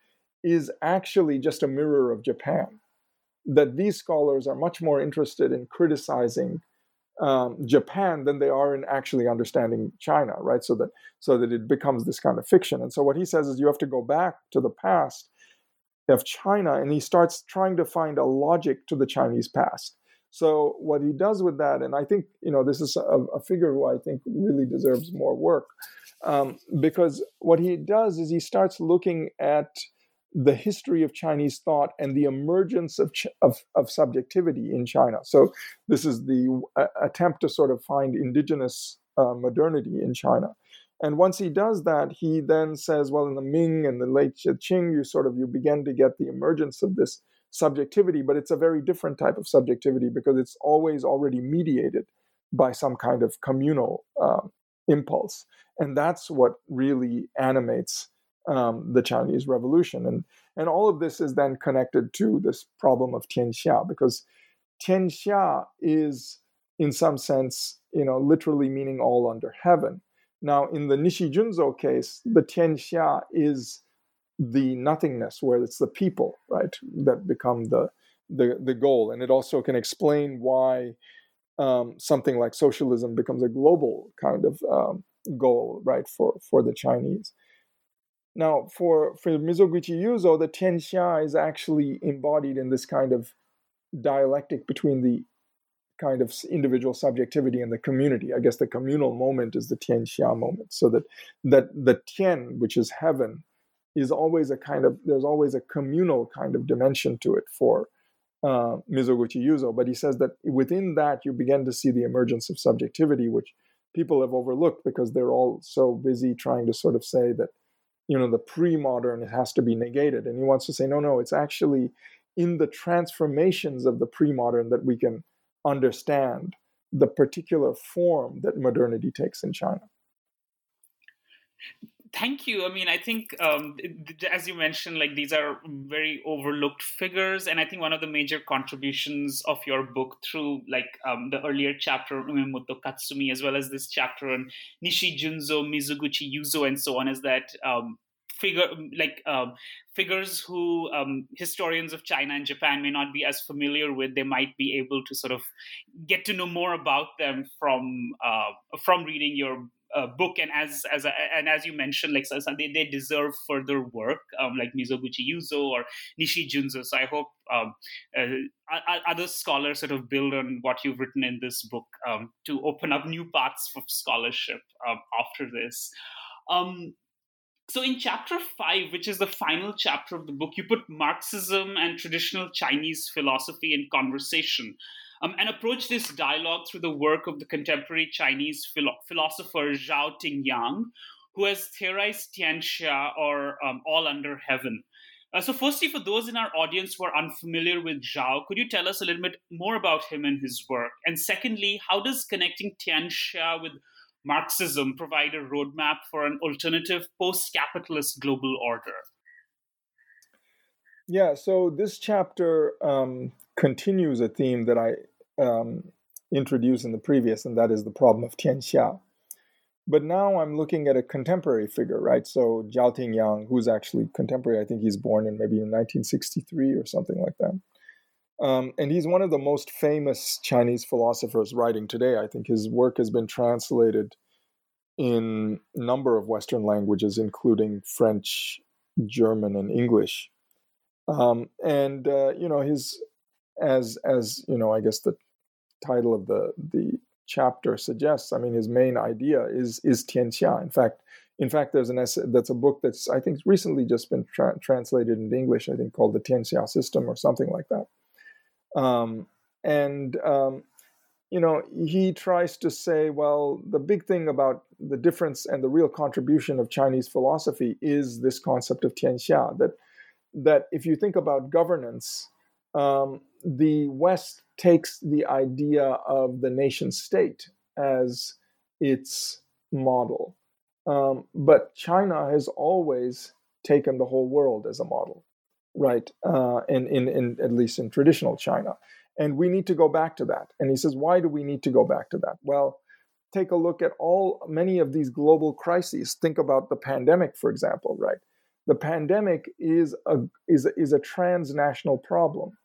is actually just a mirror of Japan. That these scholars are much more interested in criticizing um, Japan than they are in actually understanding China, right? So that so that it becomes this kind of fiction. And so what he says is you have to go back to the past of China, and he starts trying to find a logic to the Chinese past. So what he does with that, and I think you know this is a, a figure who I think really deserves more work, um, because what he does is he starts looking at the history of Chinese thought and the emergence of, of, of subjectivity in China. So this is the uh, attempt to sort of find indigenous uh, modernity in China. And once he does that, he then says, well, in the Ming and the late Qing, you sort of you begin to get the emergence of this subjectivity, but it's a very different type of subjectivity because it's always already mediated by some kind of communal uh, impulse. And that's what really animates um, the Chinese Revolution. And, and all of this is then connected to this problem of Tianxia, because Tianxia is, in some sense, you know, literally meaning all under heaven. Now, in the Nishi Junzo case, the Tianxia is the nothingness, where it's the people, right, that become the the, the goal, and it also can explain why um, something like socialism becomes a global kind of um, goal, right, for for the Chinese. Now, for for Mizoguchi Yuzo, the Tianxia is actually embodied in this kind of dialectic between the kind of individual subjectivity and the community. I guess the communal moment is the Tianxia moment. So that that the Tian, which is heaven, is always a kind of there's always a communal kind of dimension to it for uh, Mizoguchi Yuzo. But he says that within that you begin to see the emergence of subjectivity, which people have overlooked because they're all so busy trying to sort of say that you know the pre-modern it has to be negated. And he wants to say no no it's actually in the transformations of the pre-modern that we can understand the particular form that modernity takes in china thank you i mean i think um, as you mentioned like these are very overlooked figures and i think one of the major contributions of your book through like um, the earlier chapter umemoto katsumi as well as this chapter on nishi junzo mizoguchi yuzo and so on is that um, figure like um, figures who um, historians of China and Japan may not be as familiar with. They might be able to sort of get to know more about them from uh, from reading your uh, book. And as as and as you mentioned, like so, they, they deserve further work, um, like Mizoguchi Yuzo or Nishi Junzo. So I hope um, uh, other scholars sort of build on what you've written in this book um, to open up new paths for scholarship um, after this. Um, so in chapter five, which is the final chapter of the book, you put Marxism and traditional Chinese philosophy in conversation. Um, and approach this dialogue through the work of the contemporary Chinese philo- philosopher Zhao Tingyang, who has theorized Tianxia or um, all under heaven. Uh, so, firstly, for those in our audience who are unfamiliar with Zhao, could you tell us a little bit more about him and his work? And secondly, how does connecting Tianxia with Marxism provide a roadmap for an alternative post capitalist global order? Yeah, so this chapter um, continues a theme that I um, introduced in the previous, and that is the problem of Tianxia. But now I'm looking at a contemporary figure, right? So Zhao Tingyang, who's actually contemporary, I think he's born in maybe in 1963 or something like that. Um, and he's one of the most famous Chinese philosophers writing today. I think his work has been translated in a number of Western languages, including French, German, and English. Um, and uh, you know, his as as you know, I guess the title of the the chapter suggests. I mean, his main idea is is Tianxia. In fact, in fact, there's an essay that's a book that's I think recently just been tra- translated into English. I think called the Tianxia System or something like that. Um, and um, you know, he tries to say, well, the big thing about the difference and the real contribution of Chinese philosophy is this concept of tianxia. That that if you think about governance, um, the West takes the idea of the nation state as its model, um, but China has always taken the whole world as a model right? Uh, in, in, in at least in traditional China. And we need to go back to that. And he says, why do we need to go back to that? Well, take a look at all many of these global crises. Think about the pandemic, for example, right? The pandemic is a is is a transnational problem,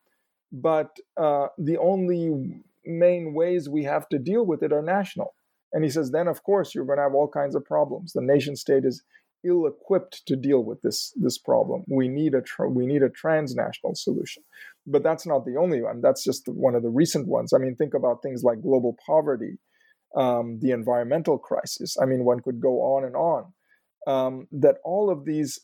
but uh, the only main ways we have to deal with it are national. And he says, then of course you're going to have all kinds of problems. The nation state is ill-equipped to deal with this this problem. We need a tra- we need a transnational solution, but that's not the only one. That's just one of the recent ones. I mean, think about things like global poverty, um, the environmental crisis. I mean, one could go on and on. Um, that all of these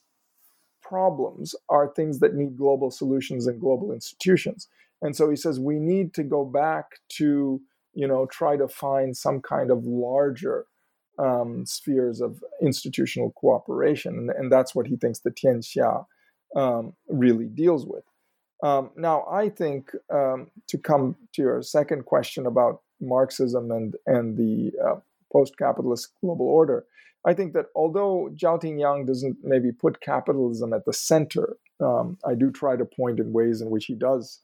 problems are things that need global solutions and global institutions. And so he says we need to go back to you know try to find some kind of larger um, spheres of institutional cooperation. And, and, that's what he thinks the Tianxia um, really deals with. Um, now, I think um, to come to your second question about Marxism and, and the uh, post capitalist global order, I think that although Zhao Tingyang doesn't maybe put capitalism at the center, um, I do try to point in ways in which he does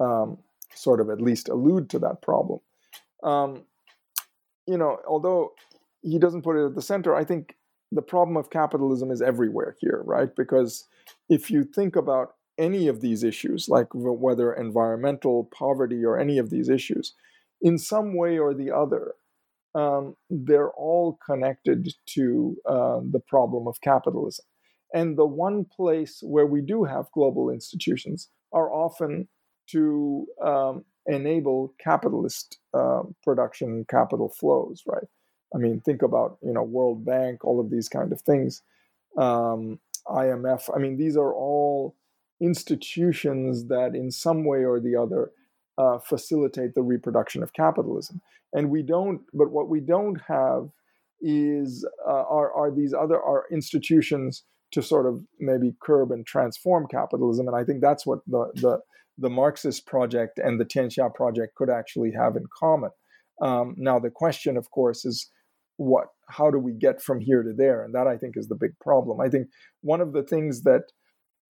um, sort of at least allude to that problem. Um, you know, although he doesn't put it at the center. I think the problem of capitalism is everywhere here, right? Because if you think about any of these issues, like whether environmental poverty or any of these issues, in some way or the other, um, they're all connected to uh, the problem of capitalism. And the one place where we do have global institutions are often to um, enable capitalist uh, production capital flows, right? I mean, think about you know World Bank, all of these kind of things, um, IMF. I mean, these are all institutions that, in some way or the other, uh, facilitate the reproduction of capitalism. And we don't. But what we don't have is uh, are are these other are institutions to sort of maybe curb and transform capitalism. And I think that's what the the the Marxist project and the Tianxia project could actually have in common. Um, now, the question, of course, is what how do we get from here to there and that i think is the big problem i think one of the things that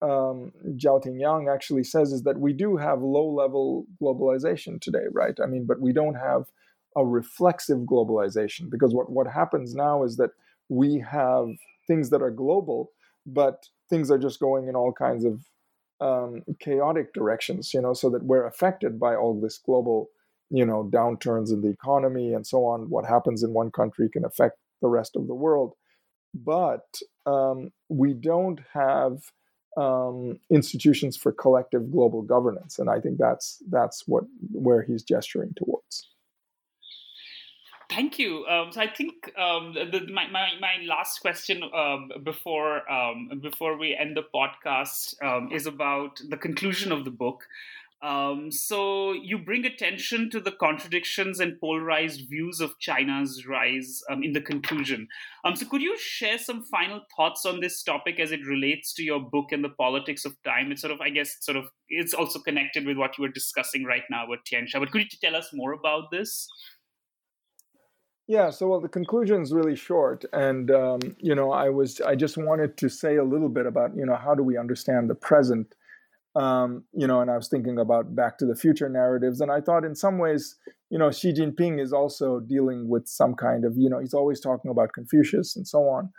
um, Tingyang actually says is that we do have low level globalization today, right? I mean, but we don't have a reflexive globalization because what, what happens now is that we have things that are global, but things are just going in all kinds of um, chaotic directions, you know, so that we're affected by all this global, you know, downturns in the economy and so on. What happens in one country can affect the rest of the world, but um, we don't have um, institutions for collective global governance, and I think that's that's what where he's gesturing towards. Thank you. Um, so I think um, the, my, my, my last question um, before um, before we end the podcast um, is about the conclusion of the book. Um, so you bring attention to the contradictions and polarized views of China's rise in the conclusion. so could you share some final thoughts on this topic as it relates to your book and the politics of time? It's sort of, I guess, sort of, it's also connected with what you were discussing right now with Tianxia. But could you tell us more about this? Yeah, so well, the conclusion is really short, and um, you know, I was I just wanted to say a little bit about you know how do we understand the present, um, you know, and I was thinking about Back to the Future narratives, and I thought in some ways, you know, Xi Jinping is also dealing with some kind of you know he's always talking about Confucius and so on,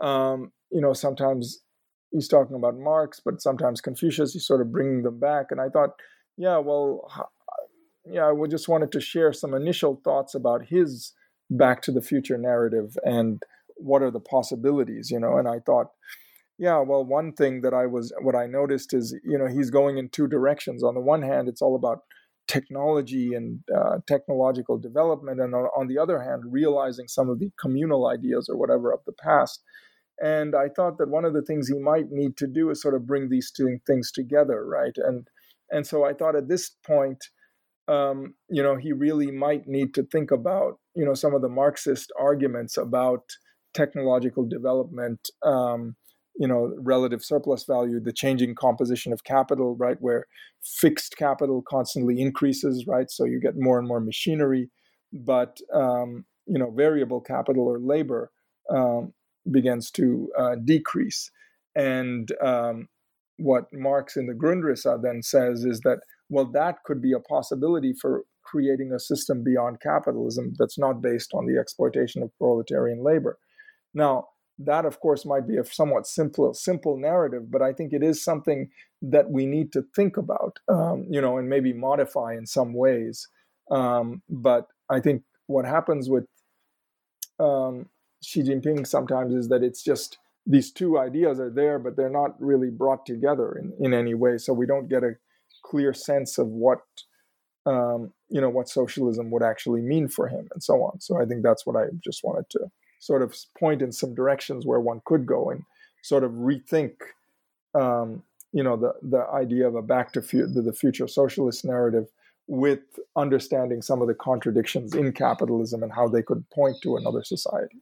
um, you know, sometimes he's talking about Marx, but sometimes Confucius, he's sort of bringing them back, and I thought, yeah, well, yeah, I just wanted to share some initial thoughts about his back to the future narrative and what are the possibilities you know and i thought yeah well one thing that i was what i noticed is you know he's going in two directions. On the one hand it's all about technology and uh, technological development and on, on the other hand realizing some of the communal ideas or whatever of the past. And i thought that one of the things he might need to do is sort of bring these two things together right? And and so i thought at this point um, you know, he really might need to think about, you know, some of the Marxist arguments about technological development, um, you know, relative surplus value, the changing composition of capital, right, where fixed capital constantly increases, right, so you get more and more machinery, but um, you know, variable capital or labor um, begins to uh, decrease, and um, what Marx in the Grundrisse then says is that well, that could be a possibility for creating a system beyond capitalism that's not based on the exploitation of proletarian labor. Now, that of course might be a somewhat simple simple narrative, but I think it is something that we need to think about, um, you know, and maybe modify in some ways. Um, but I think what happens with um, Xi Jinping sometimes is that it's just these two ideas are there, but they're not really brought together in, in any way. So we don't get a clear sense of what um, you know what socialism would actually mean for him and so on. So I think that's what I just wanted to sort of point in some directions where one could go and sort of rethink um, you know the the idea of a back to fu- the, the future socialist narrative with understanding some of the contradictions in capitalism and how they could point to another society.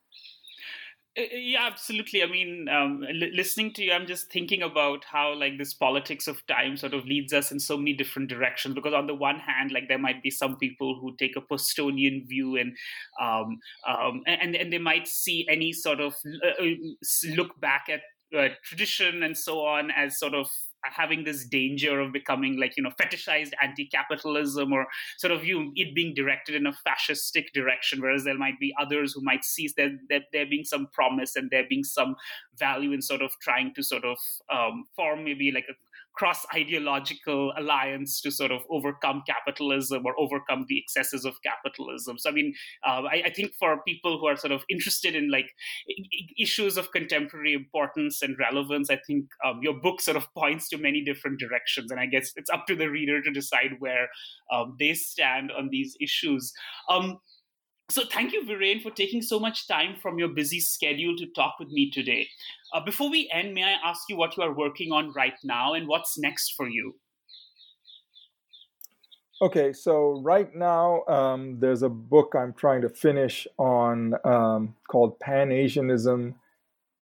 Uh, uh, yeah absolutely. I mean um, l- listening to you i'm just thinking about how like this politics of time sort of leads us in so many different directions. Because on the one hand like there might be some people who take a Postonian view and um, um, and, and they might see any sort of uh, uh look back at uh, tradition and so on as sort of having this danger of becoming like you know fetishized anti-capitalism or sort of you it being directed in a fascistic direction whereas there might be others who might see that there, there being some promise and there being some value in sort of trying to sort of um, form maybe like a cross ideological alliance to sort of overcome capitalism or overcome the excesses of capitalism. So, I mean, uh, I, I, think for people who are sort of interested in like issues of contemporary importance and relevance, I think um, your book sort of points to many different directions. And I guess it's up to the reader to decide where um, they stand on these issues. Um, so, thank you, Viren, for taking so much time from your busy schedule to talk with me today. Uh, before we end, may I ask you what you are working on right now and what's next for you? Okay, so right now um, there's a book I'm trying to finish on um, called Pan Asianism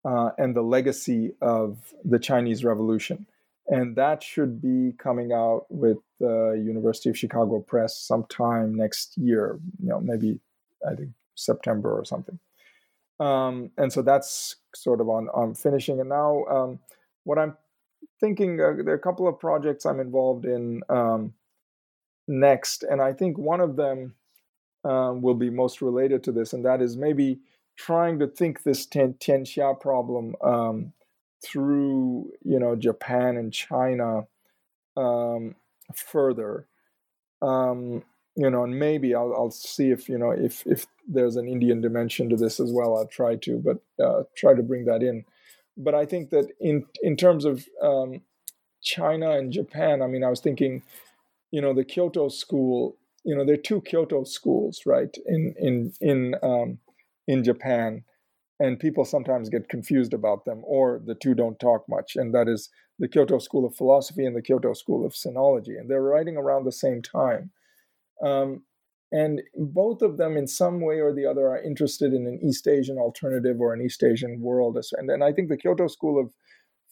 uh, and the Legacy of the Chinese Revolution. And that should be coming out with the University of Chicago Press sometime next year, you know, maybe I think September or something. Um, and so that's sort of on on finishing. And now um, what I'm thinking, uh, there are a couple of projects I'm involved in um, next, and I think one of them um, will be most related to this, and that is maybe trying to think this Tian, Tianxia problem um, through you know Japan and China um, further. Um, you know, and maybe I'll, I'll see if you know if if there's an Indian dimension to this as well. I'll try to, but uh, try to bring that in. But I think that in in terms of um, China and Japan, I mean, I was thinking, you know, the Kyoto school. You know, there are two Kyoto schools, right? In in in um, in Japan, and people sometimes get confused about them, or the two don't talk much. And that is the Kyoto School of Philosophy and the Kyoto School of Sinology, and they're writing around the same time. Um, and both of them, in some way or the other, are interested in an East Asian alternative or an East Asian world. And, and I think the Kyoto School of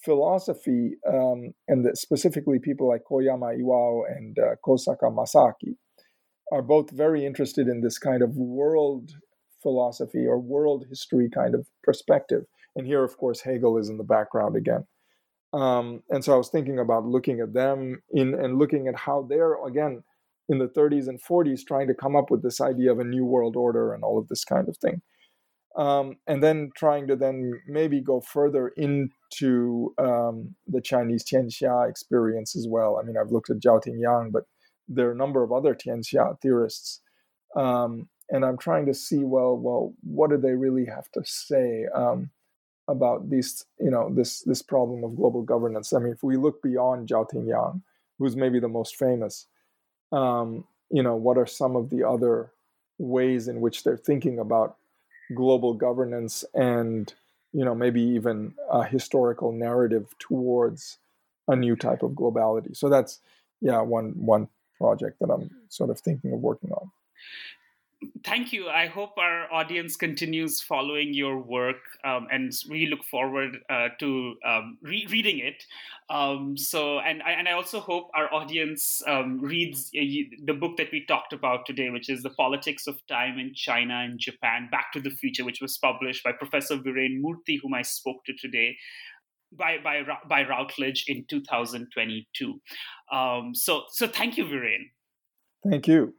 Philosophy, um, and the, specifically people like Koyama Iwao and uh, Kosaka Masaaki, are both very interested in this kind of world philosophy or world history kind of perspective. And here, of course, Hegel is in the background again. Um, and so I was thinking about looking at them in and looking at how they're again in the 30s and 40s trying to come up with this idea of a new world order and all of this kind of thing. Um, and then trying to then maybe go further into um, the Chinese Tianxia experience as well. I mean, I've looked at Zhao Tingyang, but there are a number of other Tianxia theorists, um, and I'm trying to see well, well, what do they really have to say um, about these, you know, this this problem of global governance? I mean, if we look beyond Zhao Tingyang, who's maybe the most famous, um, you know, what are some of the other ways in which they're thinking about global governance and, you know, maybe even a historical narrative towards a new type of globality. So that's, yeah, one one project that I'm sort of thinking of working on thank you. I hope our audience continues following your work, um, and we look forward uh, to um, re- reading it. Um, so, and I, and I also hope our audience um, reads uh, the book that we talked about today, which is "The Politics of Time in China and Japan: Back to the Future," which was published by Professor Viren Murthy, whom I spoke to today by by by Routledge in 2022. Um, so so thank you, Viren. Thank you.